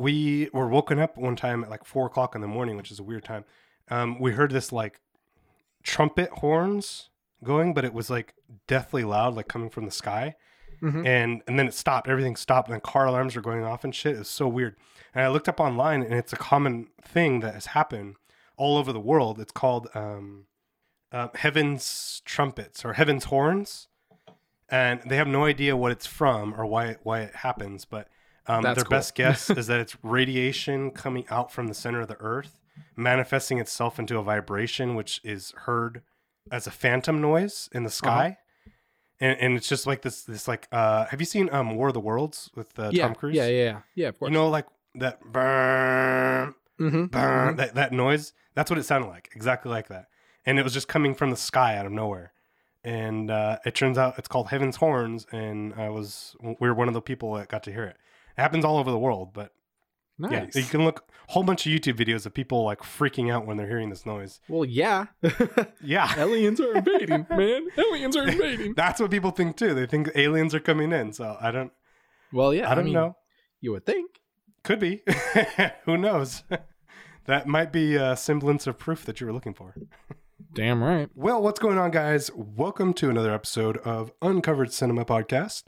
we were woken up one time at like four o'clock in the morning, which is a weird time. Um, we heard this like trumpet horns going, but it was like deathly loud, like coming from the sky. Mhm. And and then it stopped. Everything stopped, and car alarms were going off and shit. It was so weird. And I looked up online, and it's a common thing that has happened all over the world. It's called um, uh, heaven's trumpets or heaven's horns, and they have no idea what it's from or why it, why it happens. But um, their cool. best guess is that it's radiation coming out from the center of the Earth, manifesting itself into a vibration, which is heard as a phantom noise in the sky. And, and it's just like this, this like, uh, have you seen um, War of the Worlds with uh, yeah, Tom Cruise? yeah, yeah, yeah, yeah. Of course. You know, like that burn, mm-hmm. burn, that, that noise. That's what it sounded like, exactly like that. And it was just coming from the sky out of nowhere. And uh, it turns out it's called Heaven's Horns, and I was we were one of the people that got to hear it. It happens all over the world, but nice. yeah, you can look a whole bunch of YouTube videos of people like freaking out when they're hearing this noise. well, yeah. Yeah, Aliens are invading, man. Aliens are invading. that's what people think too. They think aliens are coming in. So I don't, Well, yeah. I don't mean, know. You would think. Could be. Who knows? that might be a semblance of proof that you were looking for. Damn right. Well, what's going on, guys? Welcome to another episode of Uncovered Cinema Podcast.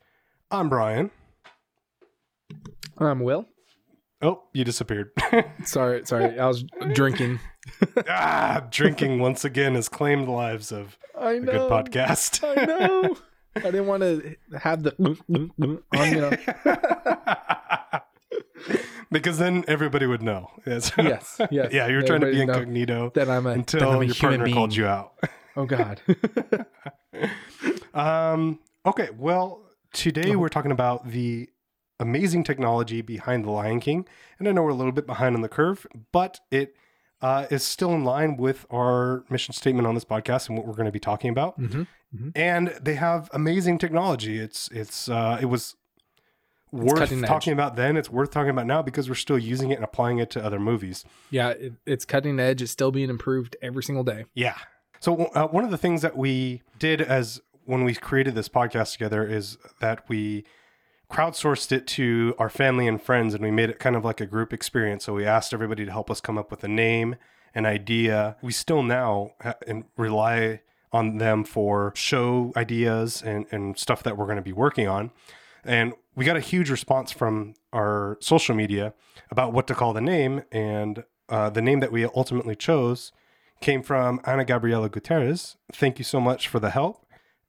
I'm Brian. I'm Will. Oh, you disappeared. Sorry, sorry. I was drinking. ah, drinking once again has claimed the lives of I a good podcast. I know. I didn't want to have the on, know. because then everybody would know. Yes. Yes, yes. yeah, you were trying to be incognito That I'm a until I'm a your human partner being. called you out. Oh God. Um, okay, well, today Uh-huh. we're talking about the amazing technology behind The Lion King. And I know we're a little bit behind on the curve, but it uh, is still in line with our mission statement on this podcast and what we're going to be talking about. Mhm, And they have amazing technology. It's it's uh, it was worth edge. talking about then. It's worth talking about now because we're still using it and applying it to other movies. yeah, it, it's cutting edge. It's still being improved every single day. Yeah. So uh, one of the things that we did as when we created this podcast together is that we crowdsourced it to our family and friends, and we made it kind of like a group experience. So we asked everybody to help us come up with a name, an idea. We still now ha- and rely on them for show ideas and, and stuff that we're going to be working on. And we got a huge response from our social media about what to call the name. And uh, the name that we ultimately chose came from Ana Gabriela Gutierrez. Thank you so much for the help.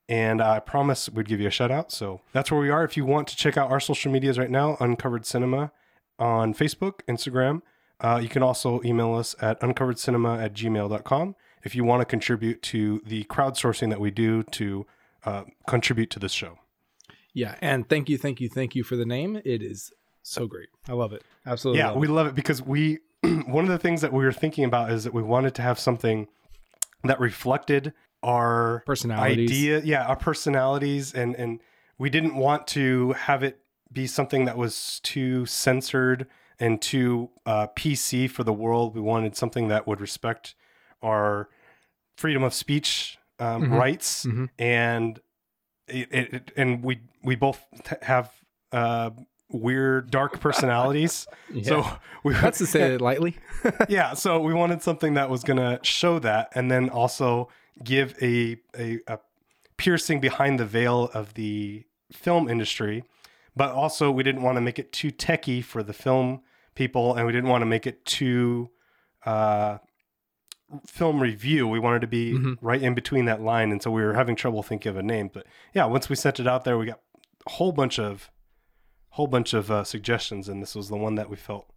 And I promise we'd give you a shout out. So that's where we are. If you want to check out our social medias right now, Uncovered Cinema on Facebook, Instagram. Uh, you can also email us at uncoveredcinema at gmail.com if you want to contribute to the crowdsourcing that we do to uh, contribute to this show. Yeah, and thank you, thank you, thank you for the name. It is so great. I love it. Absolutely. yeah love we it. love it because we one of the things that we were thinking about is that we wanted to have something that reflected our personalities. idea yeah our personalities and and we didn't want to have it be something that was too censored and too uh, pc for the world we wanted something that would respect our freedom of speech um, Mhm. rights Mhm. and it, it, and we we both t- have uh, weird dark personalities Yeah. so we That's to say it lightly. yeah so we wanted something that was going to show that and then also give a, a a piercing behind the veil of the film industry but also we didn't want to make it too techy for the film people and we didn't want to make it too uh film review we wanted to be Mhm. right in between that line and so we were having trouble thinking of a name but yeah once we sent it out there we got a whole bunch of whole bunch of uh, suggestions and this was the one that we felt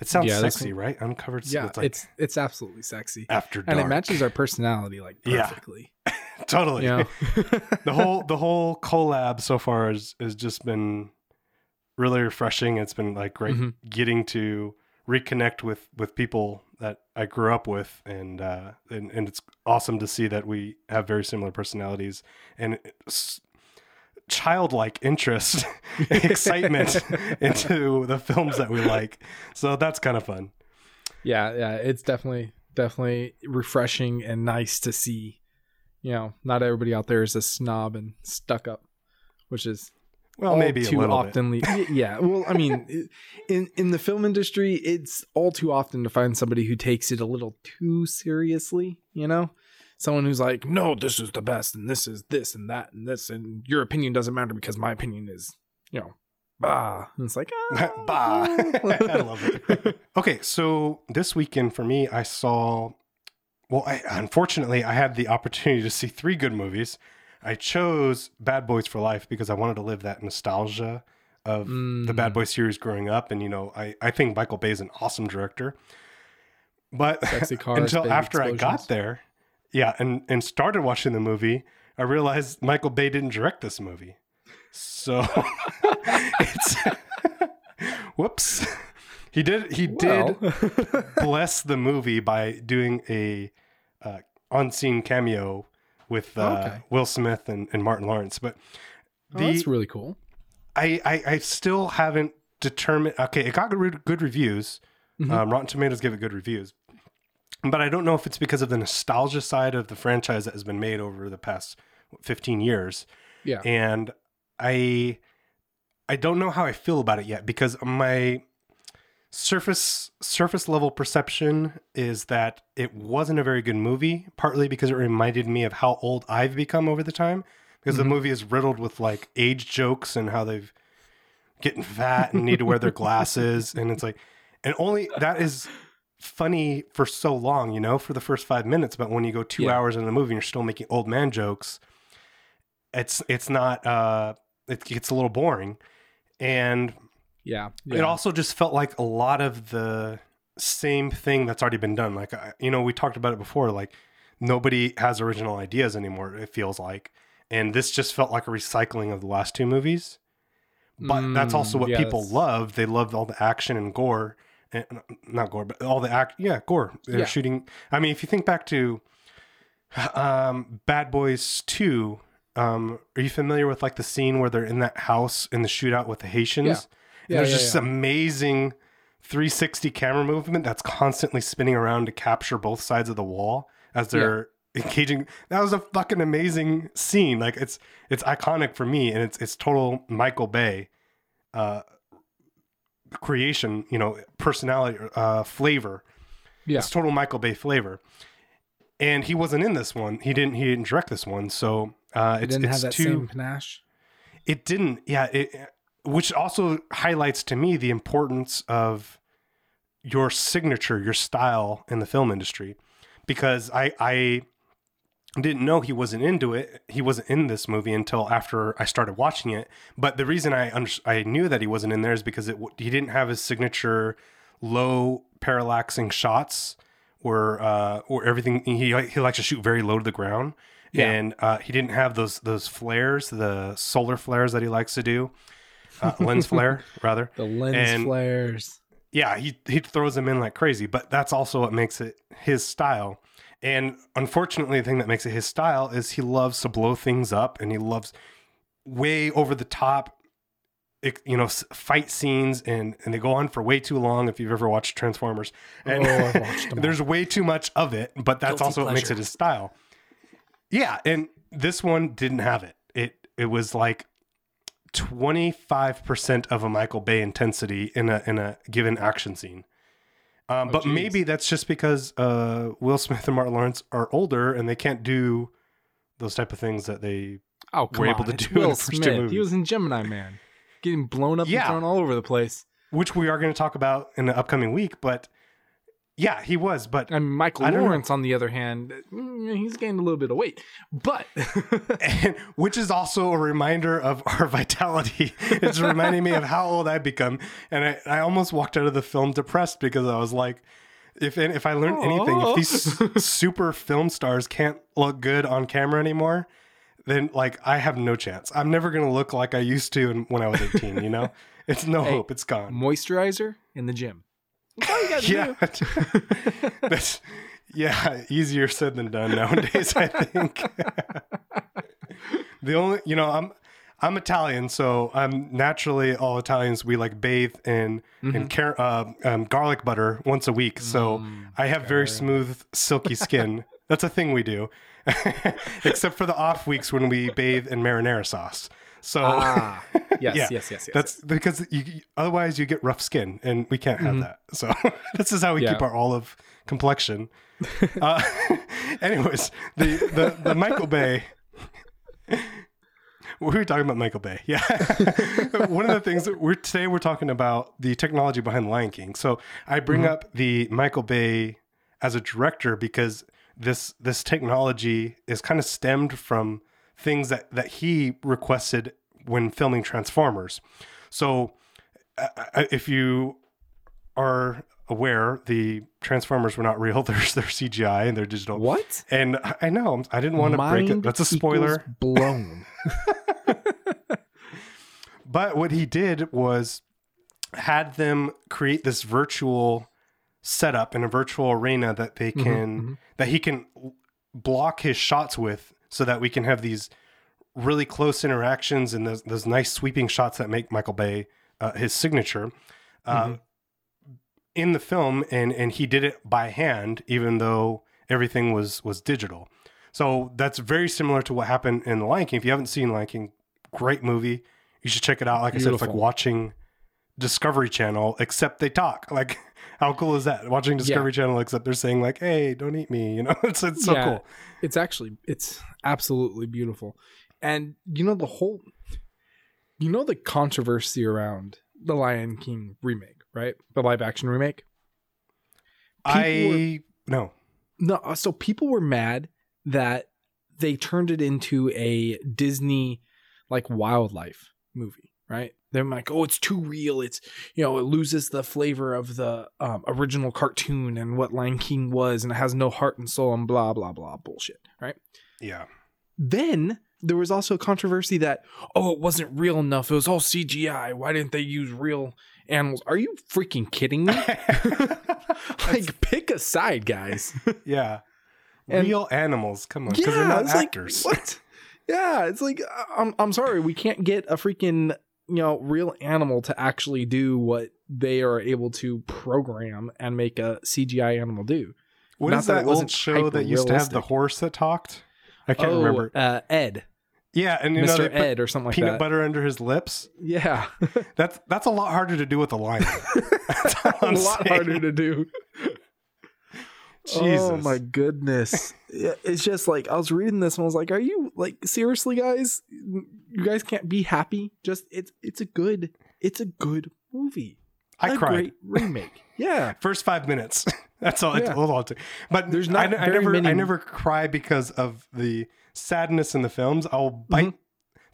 it sounds Yeah, sexy right uncovered Yeah, it's like it's it's absolutely sexy, after dark and it matches our personality like Yeah. perfectly. totally You know? the whole the whole collab so far has, has just been really refreshing it's been like great Mhm. getting to reconnect with with people that i grew up with and uh and, and it's awesome to see that we have very similar personalities and childlike interest and excitement into the films that we like so that's kind of fun yeah, yeah, it's definitely definitely refreshing and nice to see. You know, not everybody out there is a snob and stuck up, which is Well, maybe a too often. le- yeah. Well, I mean, in in the film industry, it's all too often to find somebody who takes it a little too seriously. You know, someone who's like, "No, this is the best, and this is this and that and this, and your opinion doesn't matter because my opinion is, you know, bah." And it's like, ah. bah. I love it. Okay, so this weekend for me, I saw. Well, I, unfortunately, I had the opportunity to see three good movies. I chose Bad Boys for Life because I wanted to live that nostalgia of the Bad Boy series growing up, and you know, I I think Michael Bay is an awesome director. But Sexy cars, until after I got there, yeah, and and started watching the movie, I realized Michael Bay didn't direct this movie. So it's whoops. He did he did bless the movie by doing a uh, on-scene cameo with uh, Okay. Will Smith and, and Martin Lawrence. But oh, that's really cool. I, I I still haven't determined. Okay, it got good, good reviews. Mhm. Um, Rotten Tomatoes gave it good reviews, but I don't know if it's because of the nostalgia side of the franchise that has been made over the past fifteen years. Yeah. and I I don't know how I feel about it yet because my surface surface level perception is that it wasn't a very good movie partly because it reminded me of how old I've become over the time because Mhm. the movie is riddled with like age jokes and how they've getting fat and need to wear their glasses and it's like and only that is funny for so long you know for the first 5 minutes but when you go 2 Yeah. hours into the movie and you're still making old man jokes it's it's not uh it gets a little boring. And Yeah. it also just felt like a lot of the same thing that's already been done. Like you know we talked about it before like nobody has original ideas anymore it feels like. And this just felt like a recycling of the last two movies. But that's also Mm, what yeah, people love. They love all the action and gore and not gore but all the act yeah gore they're Yeah. shooting i mean if you think back to um bad boys 2 um are you familiar with like the scene where they're in that house in the shootout with the haitians Yeah. and Yeah, there's yeah, just amazing 360 camera movement that's constantly spinning around to capture both sides of the wall as they're engaging. That was a fucking amazing scene. Like it's it's iconic for me, and it's it's total Michael Bay uh, creation. You know, personality, uh, flavor. Yeah. It's total Michael Bay flavor. And he wasn't in this one. He didn't. He didn't direct this one. So uh, It it's didn't it's have that too. same panache. It didn't. Yeah. It, which also highlights to me the importance of your signature, your style in the film industry, because I I didn't know he wasn't into it. He wasn't in this movie until after I started watching it. But the reason I under, I knew that he wasn't in there is because it w- he didn't have his signature low parallaxing shots where uh where everything he he likes to shoot very low to the ground. Yeah. And uh, he didn't have those those flares, the solar flares that he likes to do, uh, lens flare rather. The lens And- flares. Yeah, he he throws them in like crazy, but that's also what makes it his style. And unfortunately, the thing that makes it his style is he loves to blow things up, and he loves way over the top, you know, fight scenes, and and they go on for way too long. If you've ever watched Transformers, and Oh, watched there's way too much of it, but that's Guilty also what makes it his style. Yeah, and this one didn't have it. It it was like 25% of a Michael Bay intensity in a in a given action scene. Um, Oh, but geez. maybe that's just because uh, Will Smith and Martin Lawrence are older and they can't do those type of things that they. Oh, able on. to it's do in Will the first two Smith. He was in Gemini Man, getting blown up Yeah. and thrown all over the place. Which we are going to talk about in the upcoming week, but yeah, he was. But And Michael I don't know. Lawrence, on the other hand, mm, he's gained a little bit of weight, but and, which is also a reminder of our vitality. It's reminding me of how old I've become, and I, I almost walked out of the film depressed because I was like, if if I learned anything, if these super film stars can't look good on camera anymore, then like I have no chance. I'm never gonna look like I used to when I was 18. You know, it's no Hey, hope. It's gone. moisturizer in the gym. That's all you gotta Yeah, do. that's yeah, easier said than done nowadays. I think the only you know I'm I'm Italian, so I'm naturally all Italians. We like bathe in in car- uh, um, garlic butter once a week, so I have very smooth, silky skin. That's a thing we do, except for the off weeks when we bathe in marinara sauce. So Ah, yes, Yeah, yes, yes, yes. that's because you otherwise you get rough skin, and we can't have Mhm. that. So this is how we keep our olive complexion. uh, anyways, the the the Michael Bay. We were talking about Michael Bay. Yeah. One of the things that we're today we're talking about the technology behind Lion King. So I bring Mhm. up the Michael Bay as a director because this this technology is kind of stemmed from things that that he requested when filming Transformers. So uh, if you are aware, the Transformers were not real. They're, they're CGI and they're digital. what? And I- know I didn't want to break it. That's a spoiler. Blown. But what he did was had them create this virtual setup in a virtual arena that they can mhm. that he can block his shots with so that we can have these really close interactions and those, those nice sweeping shots that make Michael Bay uh, his signature uh, Mhm. in the film and and he did it by hand even though everything was was digital. So that's very similar to what happened in The Lion King. If you haven't seen Lion King great movie. You should check it out. Like I said it's like watching Discovery Channel except they talk. Like how cool is that watching Discovery Channel except they're saying like hey don't eat me you know it's it's so Yeah. cool It's actually it's absolutely beautiful. And you know the whole you know the controversy around the Lion King remake, right? The live action remake? I no No, uh, so people were mad that they turned it into a Disney like wildlife movie, right? They're like, oh, it's too real. It's you know, it loses the flavor of the um, original cartoon and what Lion King was, and it has no heart and soul and blah blah blah bullshit, right? yeah Then there was also controversy that oh, it wasn't real enough. It was all CGI. Why didn't they use real animals? Are you freaking kidding me? like, pick a side, guys. yeah And- real animals come on because they're not actors Like, what? Yeah, it's like uh, I'm I'm sorry, we can't get a freaking you know real animal to actually do what they are able to program and make a CGI animal do. What Not is that that, old show that used to have the horse that talked? I can't oh, remember. Uh, Ed, Yeah, and you know Ed, or something like peanut that. butter under his lips. Yeah, That's that's a lot harder to do with a lion. That's all lot saying. harder to do. Jesus. Oh my goodness. It's just like I was reading this and I was like, are you like seriously guys? You guys can't be happy? Just it's it's a good it's a good movie. I a cried. great remake. Yeah. First five minutes. That's all. It's Yeah. all it took. But There's I, not I very never I never cry because of the sadness in the films. I'll bite Mm-hmm.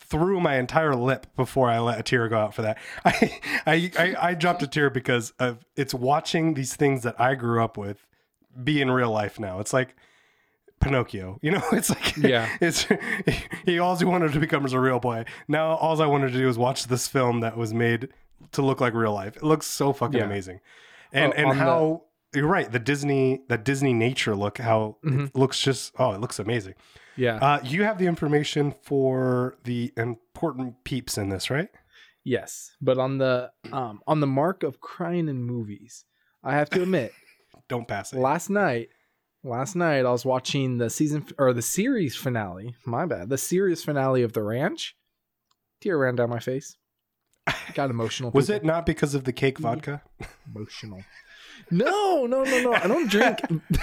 through my entire lip before I let a tear go out for that. I I I, I dropped a tear because of it's watching these things that I grew up with be in real life now. It's like Pinocchio, you know. It's like Yeah. it's he all he wanted to become was a real boy. Now all I wanted to do is watch this film that was made to look like real life. It looks so fucking Yeah. amazing, and Oh, and on the- how you're right. The Disney that Disney nature look how Mhm. it looks just oh it looks amazing. Yeah. Uh, you have the information for the important peeps in this, right? yes. But on the um on the mark of crying in movies, I have to admit, Don't pass it. last night last night I was watching the season or the series finale. My bad. The series finale of The Ranch. Tear ran down my face. Got emotional. Was people. it not because of the cake mm-hmm. vodka? emotional. No, no, no, no. I don't drink.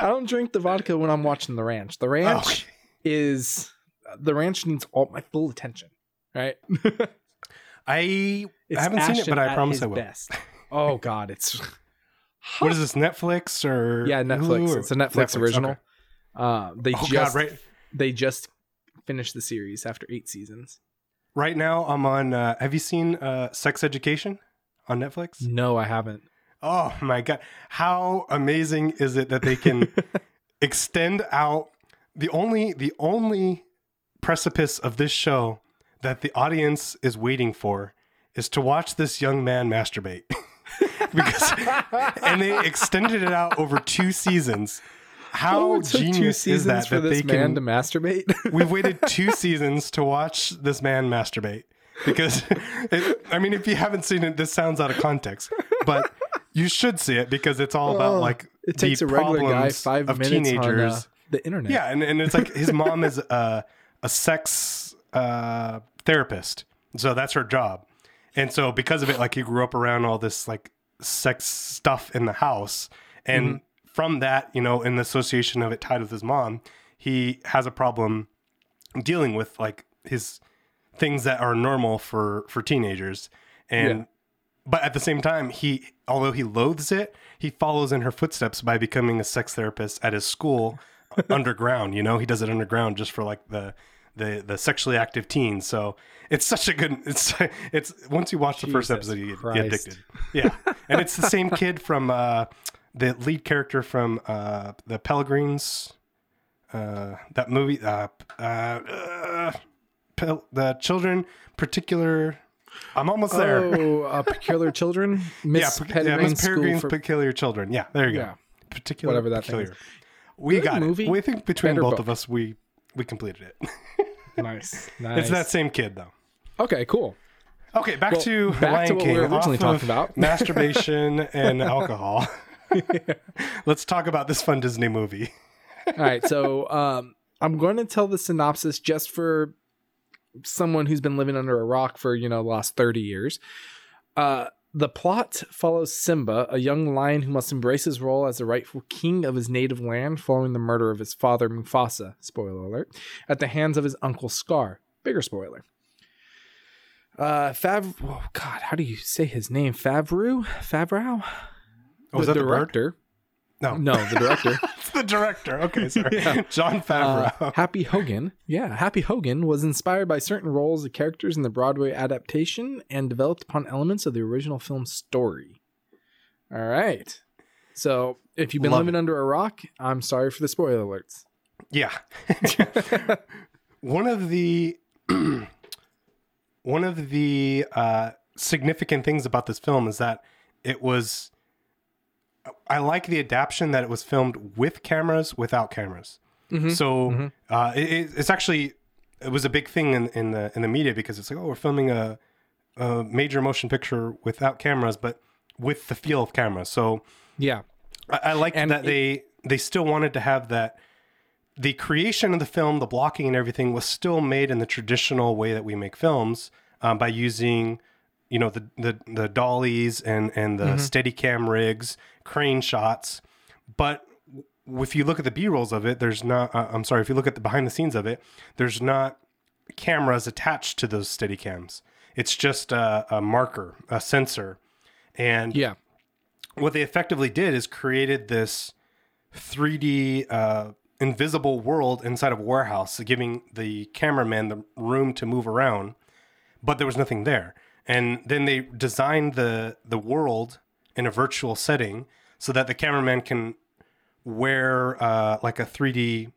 I don't drink the vodka when I'm watching the ranch. The ranch Oh, is the ranch needs all my full attention. Right? I It's haven't seen it, but I promise I will. Best. Oh God, it's What is this? Netflix or yeah Netflix. Hulu? It's a Netflix, original. okay. Uh, they Oh just god, right they just finished the series after eight seasons. right now I'm on. Uh, have you seen uh, Sex Education on Netflix? No, I haven't. Oh my god, how amazing is it that they can extend out the only the only precipice of this show that the audience is waiting for is to watch this young man masturbate. because and they extended it out over two seasons. How Oh, it took two genius is that for that this they man can to masturbate? We've waited two seasons to watch this man masturbate because, it, I mean, if you haven't seen it, this sounds out of context, but you should see it because it's all about Oh, like it takes the a regular guy five of minutes teenagers. on uh, the internet. yeah, and, and it's like his mom is a, a sex uh, therapist. So that's her job. And so because of it, like he grew up around all this like sex stuff in the house. And mm-hmm. from that, you know, in the association of it tied with his mom, he has a problem dealing with like his things that are normal for for teenagers. And Yeah. but at the same time, he although he loathes it, he follows in her footsteps by becoming a sex therapist at his school underground. You know, he does it underground just for like the the the sexually active teens. So it's such a good. It's it's once you watch the first episode, you get, get addicted. Yeah, and it's the same kid from uh, the lead character from uh, the Pellegrins. Uh, that movie, uh, uh, uh, Pel- the children, particular. I'm almost there. Oh, uh, peculiar children, Miss yeah, yeah, Miss Peregrine's for peculiar children. Yeah, there you Yeah. go. Particular, Whatever that thing peculiar. We Good got movie. it. We think between Better both book. of us, we we completed it. nice, nice. It's that same kid though. Okay, cool. Okay, back Well, to back to Lion what we King. were originally talking about. masturbation and alcohol. Let's talk about this fun Disney movie. All right, so um, I'm going to tell the synopsis just for someone who's been living under a rock for you know the last 30 years. Uh, the plot follows Simba, a young lion who must embrace his role as the rightful king of his native land following the murder of his father Mufasa. Spoiler alert! At the hands of his uncle Scar. Bigger spoiler. Uh, Fav. Oh God, how do you say his name? Favreau. Favreau. Oh, was that the bird? director. No, No, the director. it's the director. Okay, sorry, Yeah. Jon Uh, Favreau. Happy Hogan, yeah, Happy Hogan was inspired by certain roles of characters in the Broadway adaptation and developed upon elements of the original film story. All right. So if you've been Love living under a rock, I'm sorry for the spoiler alerts. yeah, one of the one of the uh, significant things about this film is that it was. I like the adaptation that it was filmed with cameras, without cameras. Mhm. So Mhm. uh, it- it, it's actually it was a big thing in, in the in the media because it's like oh we're filming a, a major motion picture without cameras, but with the feel of cameras. So Yeah. I, I like that it- they they still wanted to have that. The creation of the film, the blocking and everything was still made in the traditional way that we make films um, by using, you know, the the, the dollies and and the steady cam rigs, crane shots. But if you look at the B rolls of it, there's not. Uh, I'm sorry, if you look at the behind the scenes of it, there's not cameras attached to those steady cams. It's just a, a marker, a sensor, and Yeah. what they effectively did is created this 3D uh, invisible world inside of a warehouse, giving the cameraman the room to move around, but there was nothing there. And then they designed the the world in a virtual setting so that the cameraman can wear uh, like a 3D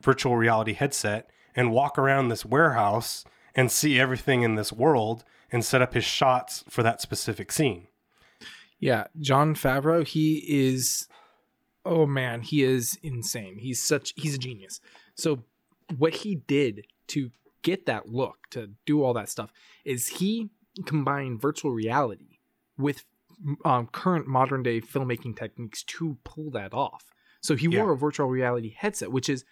virtual reality headset and walk around this warehouse and see everything in this world and set up his shots for that specific scene. Yeah, Jon Favreau, he is oh man, he is insane. He's such he's a genius. So what he did to get that look, to do all that stuff is he combined virtual reality with um, current modern day filmmaking techniques to pull that off. So he Yeah. wore a virtual reality headset, which is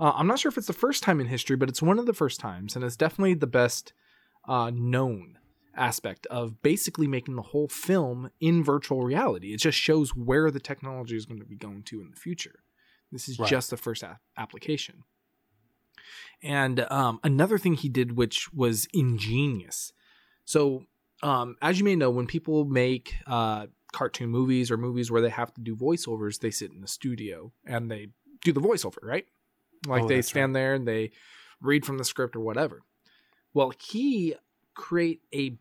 uh, I'm not sure if it's the first time in history, but it's one of the first times, and it's definitely the best uh, known aspect of basically making the whole film in virtual reality. It just shows where the technology is going to be going to in the future. This is Right. just the first a- application. And um, another thing he did, which was ingenious. So, um, as you may know, when people make uh, cartoon movies or movies where they have to do voiceovers, they sit in the studio and they do the voiceover, right? Like Oh, they stand there and they read from the script or whatever. Well, he create a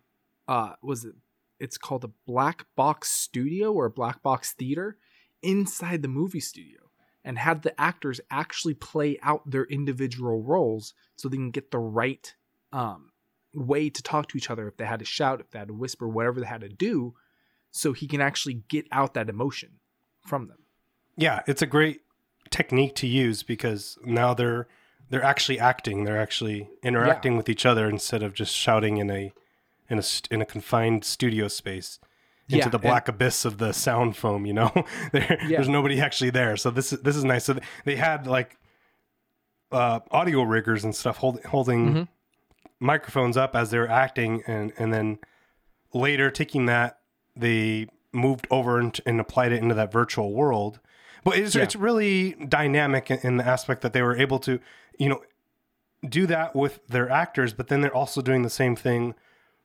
uh was it it's called a black box studio or a black box theater inside the movie studio and had the actors actually play out their individual roles so they can get the right um way to talk to each other if they had to shout if they had to whisper whatever they had to do so he can actually get out that emotion from them yeah, it's a great technique to use because now they're they're actually acting. They're actually interacting with each other instead of just shouting in a in a in a confined studio space into Yeah, the and- black abyss of the sound foam. You know, there, Yeah. there's nobody actually there. So this is this is nice. So they had like uh, audio riggers and stuff hold, holding Mhm. Microphones up as they were acting, and and then later taking that they moved over and, and applied it into that virtual world. But it's Yeah. it's really dynamic in, in the aspect that they were able to, you know, do that with their actors, but then they're also doing the same thing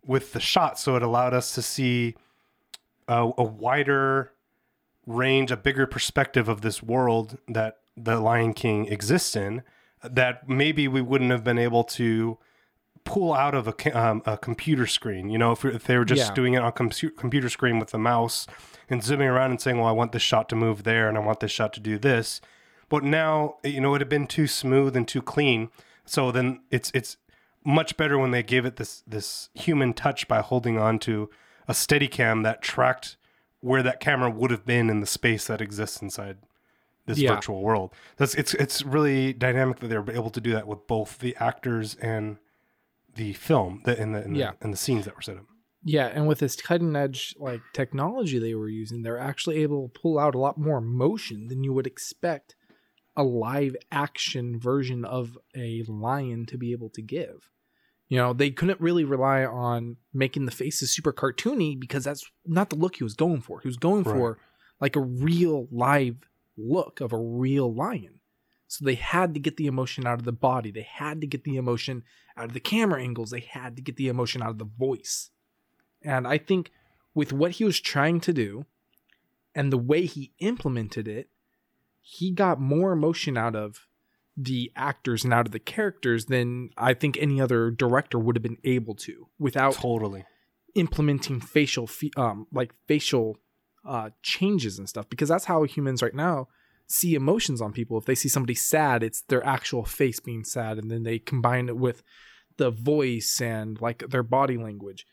with the shot. So it allowed us to see a, a wider range, a bigger perspective of this world that the Lion King exists in. That maybe we wouldn't have been able to pull out of a, um, a computer screen. You know, if, if they were just Yeah. doing it on a compu- computer screen with the mouse and zooming around and saying, "Well, I want this shot to move there, and I want this shot to do this." But now, you know, it had been too smooth and too clean. So then it's it's much better when they gave it this this human touch by holding on to a steady cam that tracked where that camera would have been in the space that exists inside this Yeah. virtual world. That's it's it's really dynamic that they're able to do that with both the actors and the film that in the in the, Yeah. in the scenes that were set up. Yeah, and with this cutting edge like technology they were using, they're actually able to pull out a lot more emotion than you would expect a live action version of a lion to be able to give. You know, they couldn't really rely on making the faces super cartoony because that's not the look he was going for. He was going for like a real live look of a real lion. So they had to get the emotion out of the body. They had to get the emotion out of the camera angles. They had to get the emotion out of the voice. And I think with what he was trying to do and the way he implemented it, he got more emotion out of the actors and out of the characters than I think any other director would have been able to without Totally. implementing facial fe- um like facial uh changes and stuff because that's how humans right now see emotions on people if they see somebody sad it's their actual face being sad and then they combine it with the voice and like their body language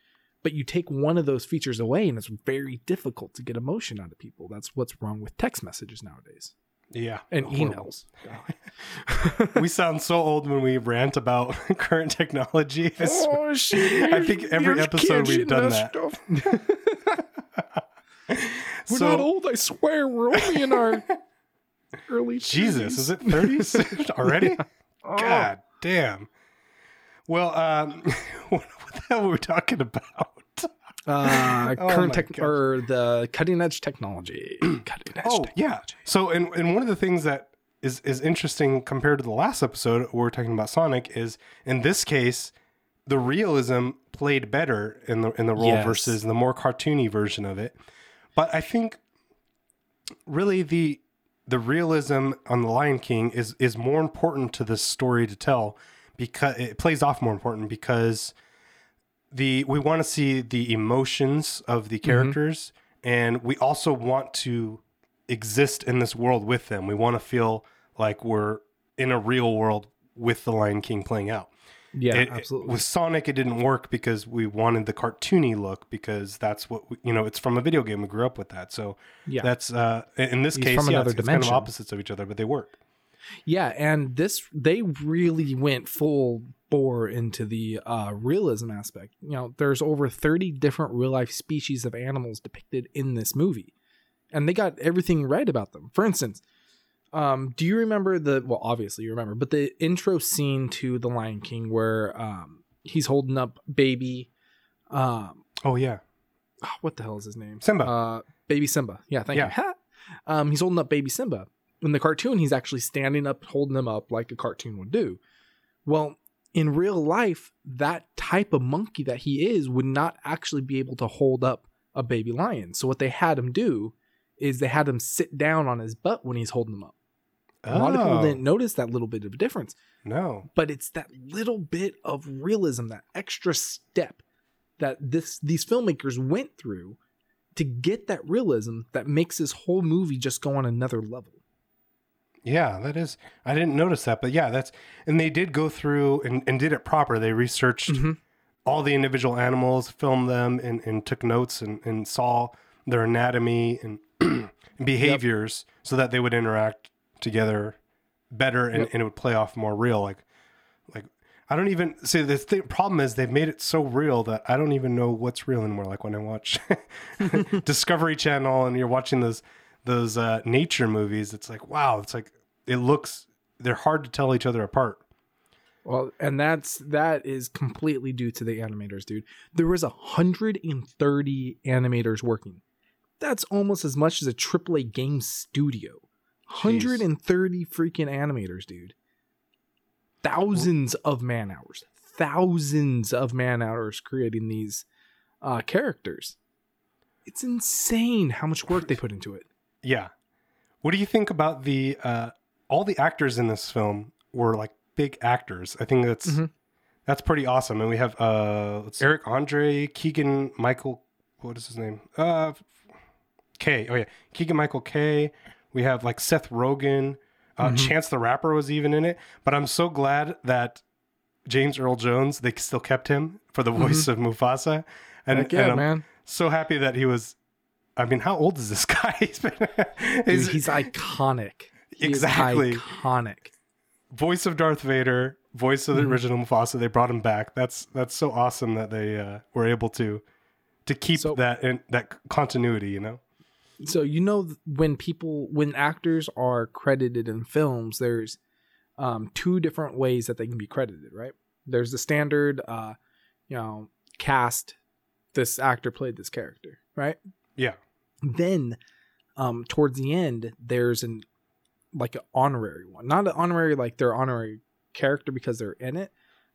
but you take one of those features away and it's very difficult to get emotion out of people that's what's wrong with text messages nowadays Yeah. and Horrible. emails we sound so old when we rant about current technology. Oh, I oh shit I think every episode we've done that. We're So- not old, I swear. We're only in our early Jesus, 30s. is it 30s already? Oh. God damn. Well, um, what, what the hell were we talking about? Uh, Oh current my tech gosh. or the cutting edge technology. cutting edge Oh, yeah. So, and, and one of the things that is, is interesting compared to the last episode where we're talking about Sonic is in this case, the realism played better in the in the role Yes. versus the more cartoony version of it. But I think really the the realism on the Lion King is is more important to this story to tell because it plays off more important because the we want to see the emotions of the mm-hmm. characters and we also want to exist in this world with them. We want to feel like we're in a real world with the Lion King playing out. Yeah, It- absolutely. with Sonic, it didn't work because we wanted the cartoony look because that's what we, you know. It's from a video game. We grew up with that, so yeah. that's uh, in this He's case, yeah, it's, it's kind of opposites of each other, but they work. Yeah, and this they really went full bore into the uh, realism aspect. You know, there's over 30 different real life species of animals depicted in this movie, and they got everything right about them. For instance, um, do you remember the? Well, obviously you remember, but the intro scene to The Lion King where um, he's holding up baby. Um, Oh yeah, oh, what the hell is his name? Simba. Uh, baby Simba. Yeah, thank Yeah. you. Um, he's holding up baby Simba. In the cartoon, he's actually standing up, holding him up like a cartoon would do. Well, in real life, that type of monkey that he is would not actually be able to hold up a baby lion. So what they had him do is they had him sit down on his butt when he's holding him up. A lot of people Oh, didn't notice that little bit of difference No, but it's that little bit of realism, that extra step that this these filmmakers went through to get that realism that makes this whole movie just go on another level. yeah, that is. I didn't notice that, but yeah, that's. And they did go through and, and did it proper. They researched Mhm. all the individual animals, filmed them, and, and took notes and, and saw their anatomy and behaviors so that they would interact together better and, Yep. and it would play off more real. Like, like I don't even see the thing, problem is they've made it so real that I don't even know what's real anymore. Like when I watch Discovery Channel and you're watching those those uh, nature movies, it's like wow, it's like it looks they're hard to tell each other apart. Well, and that's that is completely due to the animators, dude. There was 130 animators working. That's almost as much as a AAA game studio. 130 freaking animators, dude. Thousands of man hours. Thousands of man hours creating these uh, characters. It's insane how much work they put into it. Yeah. What do you think about the uh all the actors in this film were like big actors. I think that's Mhm. that's pretty awesome. And we have uh let's Eric Andre, Keegan Michael what is his name? Uh Key. Oh yeah. Keegan Michael Key. We have like Seth Rogen. Uh, Mhm. Chance the Rapper was even in it. But I'm so glad that James Earl Jones, they still kept him for the voice of Mufasa. And, Heck yeah, and I'm man. so happy that he was. I mean, how old is this guy? he's been. Dude, he's he's iconic. He Exactly. iconic. voice of Darth Vader, voice of the Mhm. original Mufasa. They brought him back. That's that's so awesome that they uh, were able to to keep So- that in, that continuity. You know. So you know when people when actors are credited in films, there's um, two different ways that they can be credited, right? There's the standard, uh, you know, cast. This actor played this character, right? Yeah. Then, um, towards the end, there's an like an honorary one, not an honorary like their honorary character because they're in it,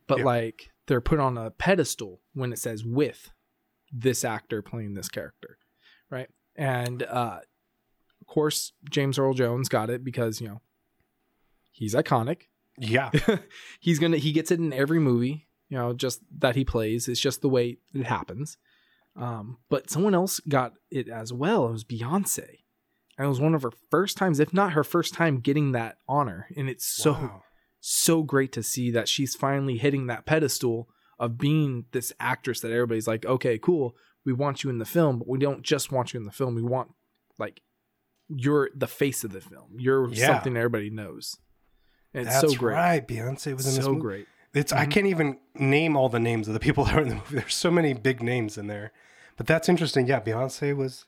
but Yeah. like they're put on a pedestal when it says with this actor playing this character, right? And uh, of course, James Earl Jones got it because you know he's iconic. Yeah. he's gonna he gets it in every movie, you know, just that he plays. It's just the way it happens. Um, but someone else got it as well. It was Beyonce. And it was one of her first times, if not her first time, getting that honor. And it's so Wow. so great to see that she's finally hitting that pedestal of being this actress that everybody's like, okay, cool, we want you in the film, but we don't just want you in the film. We want like you're the face of the film. You're Yeah. something everybody knows. And it's That's so great. right. Beyonce was in this So movie. great. It's I Mhm. can't even name all the names of the people that are in the movie. There's so many big names in there. But that's interesting. Yeah, Beyonce was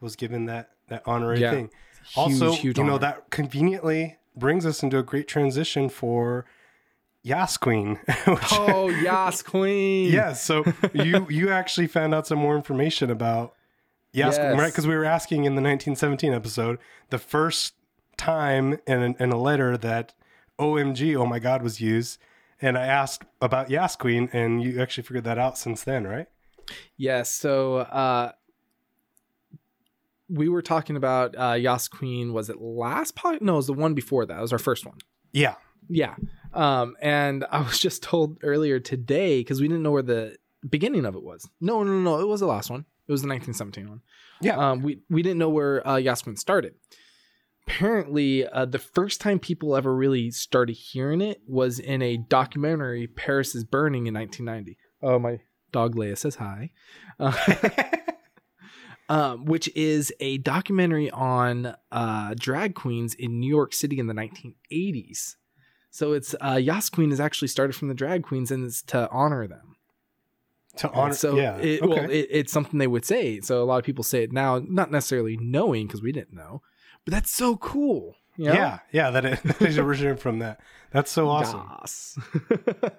was given that that honorary Yeah. thing. Huge, also, huge you know that conveniently brings us into a great transition for Yas Queen. Oh, Yas Queen. yeah. So you you actually found out some more information about Yas Queen, Yes. right? Because we were asking in the 1917 episode the first time in in a letter that OMG, oh my God, was used. And I asked about Yas Queen, and you actually figured that out since then, right? Yes. So uh we were talking about uh Yas Queen. Was it last pod? No, it was the one before that. It was our first one. Yeah. Yeah. Um, and I was just told earlier today because we didn't know where the beginning of it was. No, no, no, no. It was the last one. It was the 1917 one. Yeah. Um, we we didn't know where uh, Yas Queen started. Apparently, uh, the first time people ever really started hearing it was in a documentary, "Paris is Burning" in 1990. Oh, my dog Leia says hi. Uh, um, which is a documentary on uh, drag queens in New York City in the 1980s. So it's uh, Yas Queen is actually started from the drag queens and it's to honor them. to And honor. so yeah. it, okay. well, it, it's something they would say. So a lot of people say it now, not necessarily knowing because we didn't know, but that's so cool. you know? Yeah. Yeah. That it, that is originated from that. That's so awesome.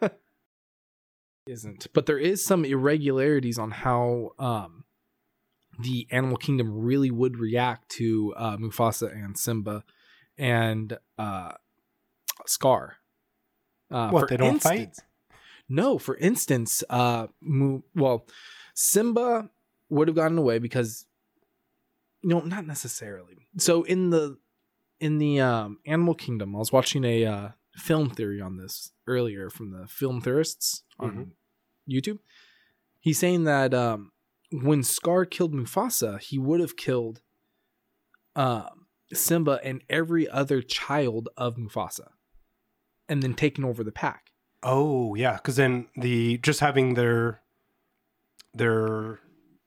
Isn't, but there is some irregularities on how um, the animal kingdom really would react to uh, Mufasa and Simba and uh, Scar. Uh, What, they don't fight? No, for instance, uh, Mu- well, Simba would have gotten away because, you know, not necessarily. So in the in the um, animal kingdom, I was watching a uh, film theory on this earlier from the film theorists on Mhm. YouTube. He's saying that um, when Scar killed Mufasa, he would have killed um, Simba and every other child of Mufasa, and then taken over the pack. Oh yeah, because then the just having their their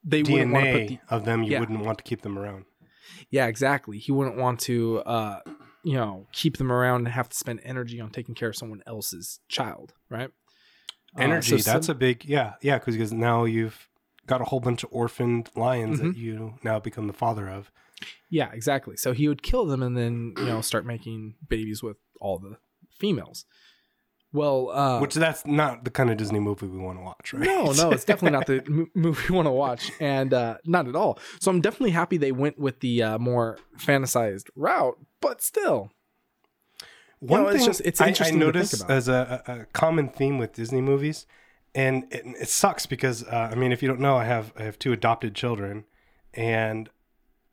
They wouldn't want to put DNA the of them, you Yeah. wouldn't want to keep them around. yeah exactly. He wouldn't want to uh, you know keep them around and have to spend energy on taking care of someone else's child, right? Uh, Energy. so that's Sim- a big yeah yeah because now you've got a whole bunch of orphaned lions Mm-hmm. that you now become the father of. Yeah, exactly. So he would kill them and then, you know, start making babies with all the females. Well, uh, Which that's not the kind of Disney movie we want to watch, right? no, no, it's definitely not the mo- movie we want to watch, and uh, not at all. So I'm definitely happy they went with the uh, more fantasized route, but still, One know, it's thing just- it's I- interesting I, to think notice about. as a, a a common theme with Disney movies, and it, it sucks because uh, I mean, if you don't know, I have I have two adopted children, and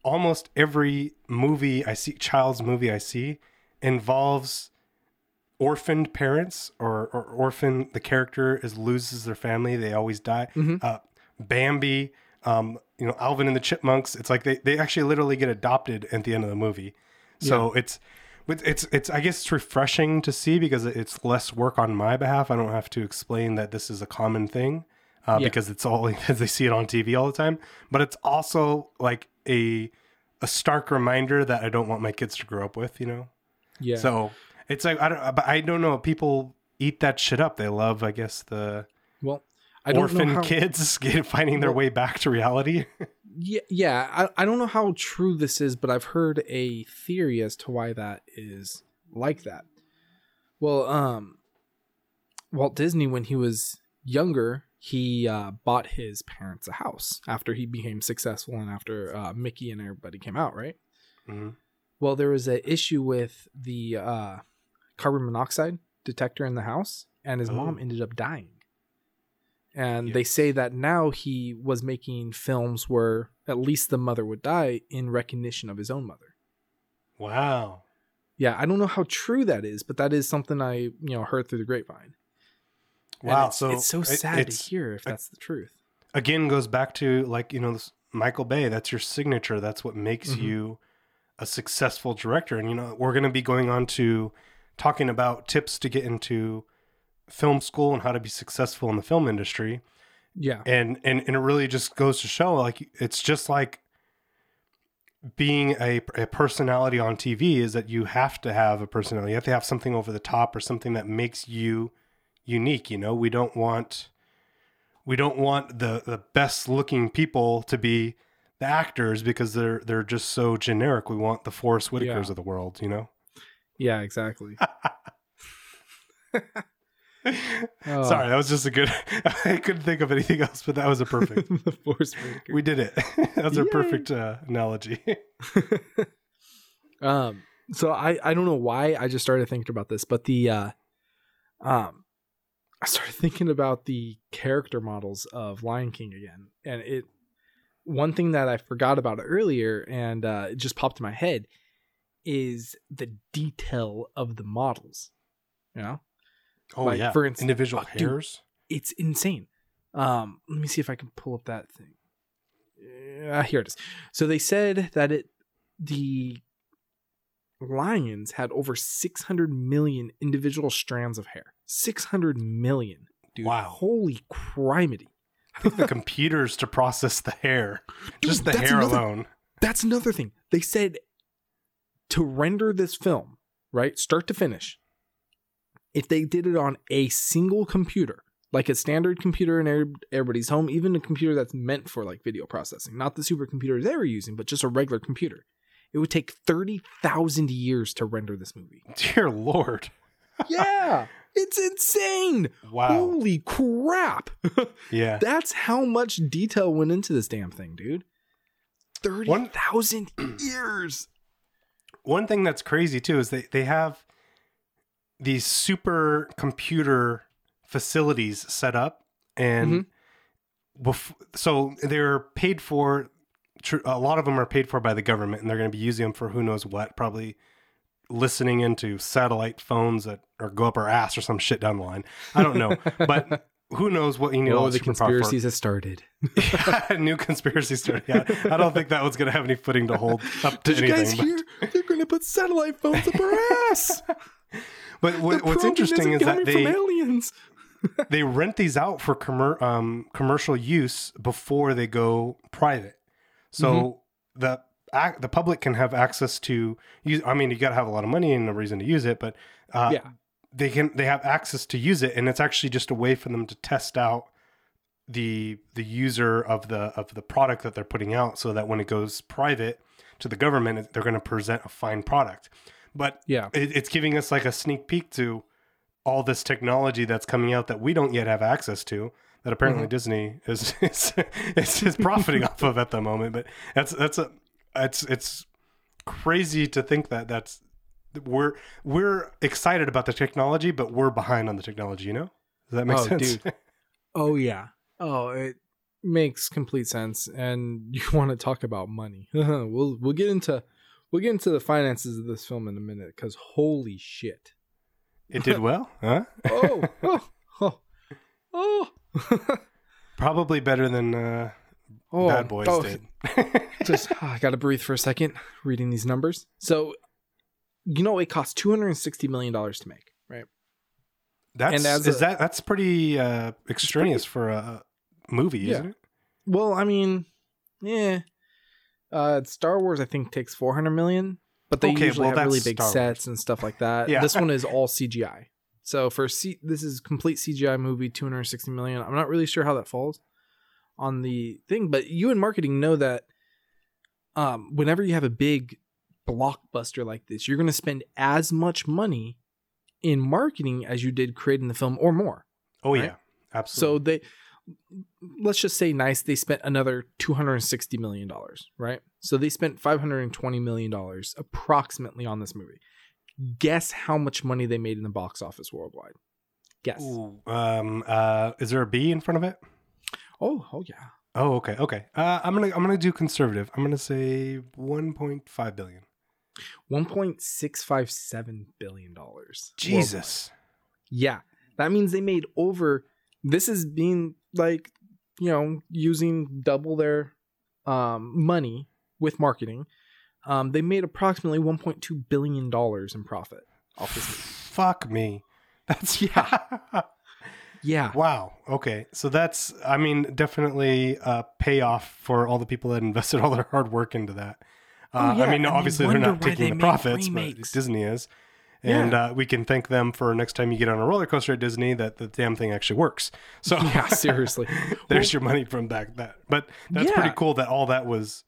almost every movie I see, child's movie I see, involves orphaned parents or, or orphan. The character is loses their family; they always die. Mhm. Uh, Bambi, um, you know, Alvin and the Chipmunks. It's like they they actually literally get adopted at the end of the movie. So it's but it's it's I guess it's refreshing to see because it's less work on my behalf. I don't have to explain that this is a common thing uh, Yeah. because it's all as they see it on TV all the time. But it's also like a a stark reminder that I don't want my kids to grow up with. You know, yeah. so it's like I don't but I don't know. People eat that shit up. They love I guess the well, I don't orphan know how, kids get, finding their Well- way back to reality. Yeah, yeah. I, I don't know how true this is, but I've heard a theory as to why that is like that. Well, um, Walt Disney, when he was younger, he uh, bought his parents a house after he became successful and after uh, Mickey and everybody came out, right? Mhm. Well, there was an issue with the uh, carbon monoxide detector in the house, and his mom Oh. ended up dying. And they say that now he was making films where at least the mother would die in recognition of his own mother. Wow. Yeah, I don't know how true that is, but that is something I you know heard through the grapevine. Wow. it's, so it's so sad to hear if that's the truth. again goes back to like you know this Michael Bay. That's your signature. That's what makes Mhm. you a successful director. And you know we're going to be going on to talking about tips to get into film school and how to be successful in the film industry. Yeah, And and and it really just goes to show like it's just like being a, a personality on TV is that you have to have a personality. You have to have something over the top or something that makes you unique. You know, we don't want we don't want the the best looking people to be the actors because they're they're just so generic. We want the Forest Whitakers Yeah. of the world. You know. Yeah, exactly. Oh. Sorry, that was just a good. I couldn't think of anything else, but that was a perfect. the Force Whitaker. we did it. that was a perfect uh, analogy. um so i i don't know why i just started thinking about this but the uh um i started thinking about the character models of lion king again and it one thing that i forgot about earlier and uh it just popped in my head is the detail of the models you know Oh Like, yeah, for instance- individual oh, dude. hairs. it's insane. Um, let me see if I can pull up that thing. Uh, here it is. So they said that it the lions had over 600 million individual strands of hair. 600 million. Dude, Wow. holy criminy. I think the computers to process the hair, Dude, just the hair another- alone. That's another thing. They said to render this film, right, start to finish, if they did it on a single computer, like a standard computer in everybody's home, even a computer that's meant for like video processing, not the supercomputers they were using, but just a regular computer, it would take 30,000 years to render this movie. Dear Lord, Yeah, it's insane. wow, Holy crap. yeah. That's how much detail went into this damn thing, dude. 30,000 years. One thing that's crazy too is they they have these super computer facilities set up, and mm-hmm. bef- so they're paid for. A lot of them are paid for by the government, and they're going to be using them for who knows what. Probably listening into satellite phones that or go up our ass or some shit down the line. I don't know, but who knows what you all oh, the that superpower for. conspiracies have started. new conspiracy story. Yeah, I don't think that was going to have any footing to hold up to Did you guys but... hear? They're going to put satellite phones up our ass. But what, what's interesting isn't that they aliens. they rent these out for commer- um, commercial use before they go private. So Mm-hmm. the ac- the public can have access to use. I mean, you got to have a lot of money and a reason to use it, but uh, Yeah. They can they have access to use it, and it's actually just a way for them to test out the the user of the of the product that they're putting out, so that when it goes private to the government, they're going to present a fine product. But Yeah. it, it's giving us like a sneak peek to all this technology that's coming out that we don't yet have access to that apparently Mm-hmm. Disney is is, is, is profiting off of at the moment. But that's that's a it's it's crazy to think that that's we're we're excited about the technology, but we're behind on the technology. You know, does that make Oh, sense? dude. Oh yeah. Oh, it makes complete sense. And you want to talk about money? we'll we'll get into we'll get into the finances of this film in a minute because holy shit! it did well, huh? Oh oh oh oh. Probably better than uh, oh Bad Boys oh, did. Just I gotta breathe for a second reading these numbers. So, you know, it cost two hundred and sixty million dollars to make, right? That's is a- that that's pretty uh, extraneous for a movie, isn't it? Well, I mean, yeah. Uh, Star Wars, I think, takes 400 million, but they Okay, usually well, have really big Star Wars. sets and stuff like that. Yeah. This one is all CGI. So for C- this is complete CGI movie, 260 million. I'm not really sure how that falls on the thing, but you in marketing know that um, whenever you have a big blockbuster like this, you're going to spend as much money in marketing as you did creating the film or more. Oh Right? yeah, absolutely. So they let's just say nice they spent another 260 million dollars, right? So they spent 520 million dollars approximately on this movie. Guess how much money they made in the box office worldwide? Guess. Ooh, um, uh, is there a B in front of it? Oh, oh yeah. Oh, okay, okay. Uh, I'm gonna I'm gonna do conservative. I'm gonna say 1.5 billion. 1.657 billion dollars. Jesus. Yeah. That means they made over this is being like, you know, using double their um money with marketing. Um they made approximately 1.2 billion dollars in profit off this movie. Fuck me. That's Yeah. Yeah. wow. Okay, so that's I mean definitely a payoff for all the people that invested all their hard work into that. Uh, Oh, yeah, I mean, obviously they're not taking the profits, but. Disney is. And Yeah. uh, we can thank them for next time you get on a roller coaster at Disney that the damn thing actually works. So Yeah, seriously. there's your money from back that. But that's pretty cool that all that was,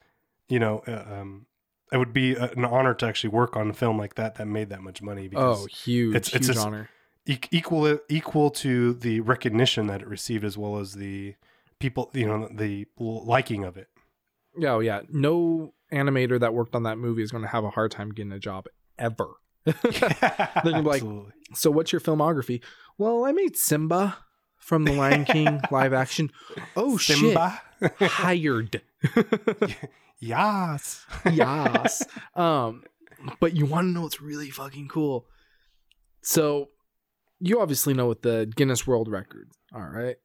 you know, uh, um, it would be a- an honor to actually work on a film like that that made that much money because Oh, huge, it's- it's huge just- honor. e- equal equal to the recognition that it received as well as the people, you know, the liking of it. Yeah, oh, yeah. No animator that worked on that movie is going to have a hard time getting a job ever. They're like, so, what's your filmography? Well, I made Simba from The Lion King live action. Oh Simba. shit! Hired. yes. yes. Um, but you want to know what's really fucking cool? So, you obviously know what the Guinness World Records are, right?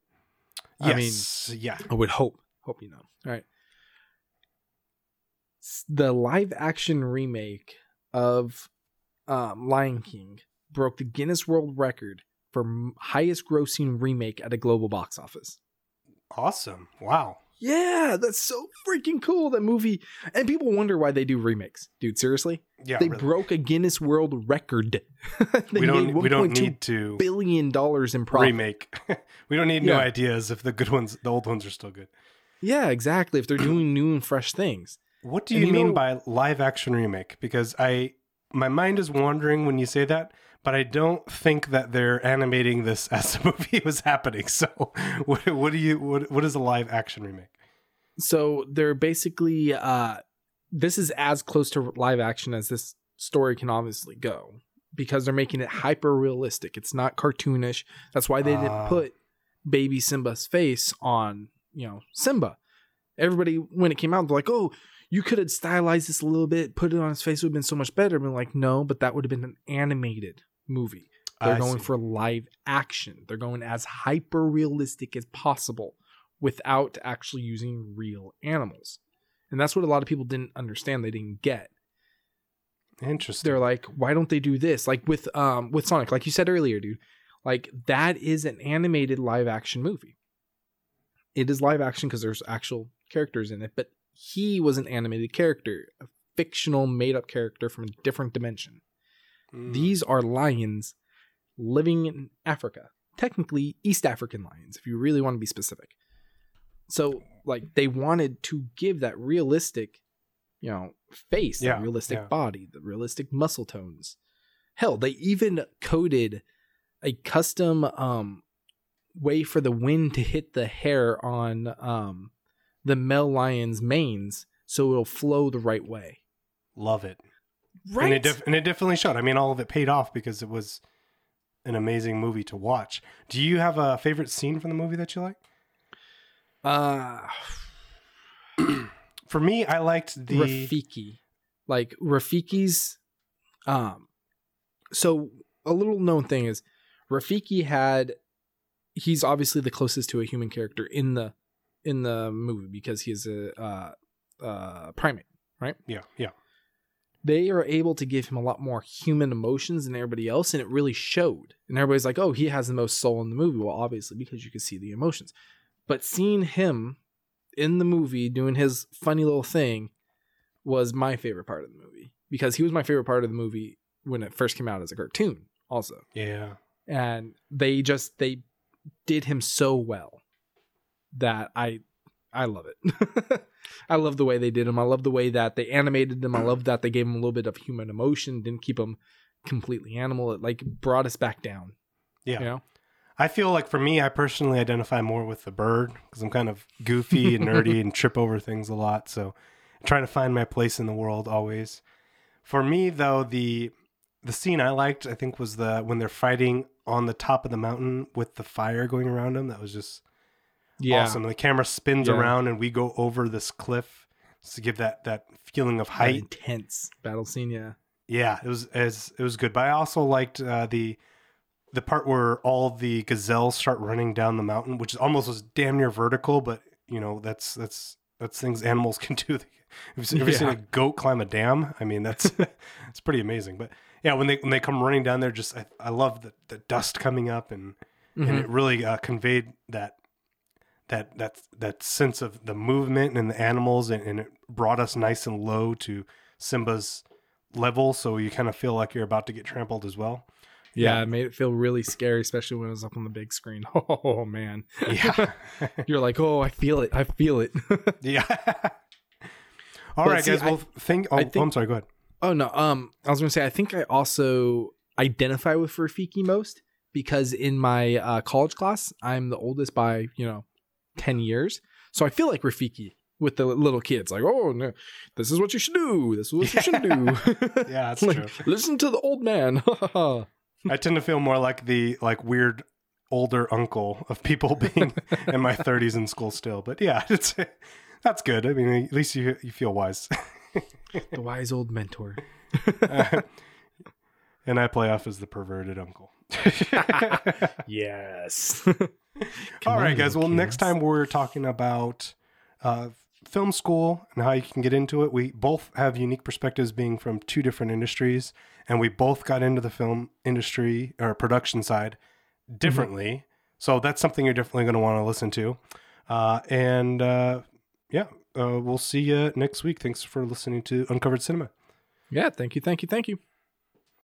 I mean, Yes. yeah. I would hope. Hope you know. All right. The live action remake of um, Lion King broke the Guinness World Record for m- highest grossing remake at a global box office. Awesome. Wow. Yeah, that's so freaking cool. That movie. And people wonder why they do remakes. Dude, seriously? Yeah. they really. broke a Guinness World Record. we don't we don't need to billion dollars in profit. remake. we don't need new ideas if the good ones the old ones are still good. Yeah, exactly. If they're doing new and fresh things. What do you, you mean know- by live action remake? Because I my mind is wandering when you say that, but I don't think that they're animating this as the movie was happening. So what, what do you what what is a live action remake? so they're basically uh this is as close to live action as this story can obviously go because they're making it hyper realistic it's not cartoonish that's why they Ah. didn't put baby simba's face on you know simba everybody when it came out they're like oh you could have stylized this a little bit put it on his face would have been so much better but like no but that would have been an animated movie they're I going see. for live action. They're going as hyper realistic as possible without actually using real animals. And that's what a lot of people didn't understand. They didn't get. interesting. They're like, why don't they do this? Like with um with Sonic, like you said earlier, dude. Like that is an animated live action movie. It is live action because there's actual characters in it, but he was an animated character, a fictional made up character from a different dimension. Mm. These are lions living in Africa. Technically, East African lions, if you really want to be specific. So, like, they wanted to give that realistic, you know, face, Yeah, that realistic yeah. body, the realistic muscle tones. Hell, they even coded a custom um way for the wind to hit the hair on um the male lion's manes so it'll flow the right way. Love it. Right. And it, def- and it definitely showed. I mean, all of it paid off because it was an amazing movie to watch. Do you have a favorite scene from the movie that you like? uh For me, I liked the. Rafiki. Like Rafiki's um so a little known thing is Rafiki had he's obviously the closest to a human character in the in the movie because he is a uh uh primate. Right? Yeah, yeah. They are able to give him a lot more human emotions than everybody else, and it really showed. And everybody's like, "Oh, he has the most soul in the movie." Well, obviously because you can see the emotions. But seeing him in the movie doing his funny little thing was my favorite part of the movie because he was my favorite part of the movie when it first came out as a cartoon also Yeah. and they just they did him so well that i i love it i love the way they did him i love the way that they animated him i love that they gave him a little bit of human emotion didn't keep him completely animal it like brought us back down Yeah. you know I feel like for me, I personally identify more with the bird because I'm kind of goofy and nerdy and trip over things a lot. So I'm trying to find my place in the world always. For me, though, the the scene I liked, I think, was the when they're fighting on the top of the mountain with the fire going around them. That was just yeah awesome. The camera spins Yeah. around and we go over this cliff to give that that feeling of that height. intense battle scene yeah Yeah, it was as it was good. But I also liked uh, the the part where all the gazelles start running down the mountain, which almost was damn near vertical. But you know, that's that's that's things animals can do. Have you seen, have you seen a goat climb a dam? I mean, that's it's pretty amazing. But yeah, when they when they come running down there, just I, I love the the dust coming up and and Mhm. it really uh, conveyed that that that that sense of the movement and the animals and, and it brought us nice and low to Simba's level so you kind of feel like you're about to get trampled as well. yeah, Yeah. it made it feel really scary especially when it was up on the big screen oh man Yeah. you're like oh i feel it i feel it yeah. All But right, see, guys. Well, think, oh, I oh, think- I'm sorry. Go ahead. Oh no, um, I was gonna say I think I also identify with Rafiki most because in my uh, college class I'm the oldest by you know ten years, so I feel like Rafiki with the little kids. Like, oh no, this is what you should do. This is what you should do. Yeah, that's Like, true. Listen to the old man. I tend to feel more like the like weird older uncle of people being in my 30s in school still. But yeah, it's that's good. I mean, at least you you feel wise. the wise old mentor. and I play off as the perverted uncle. Yes. All right, guys. Well, next time we're talking about uh, film school and how you can get into it. We both have unique perspectives, being from two different industries, and we both got into the film industry or production side differently. So that's something you're definitely going to want to listen to. Uh, and uh, yeah, uh, we'll see you next week. Thanks for listening to Uncovered Cinema. Yeah. Thank you. Thank you. Thank you.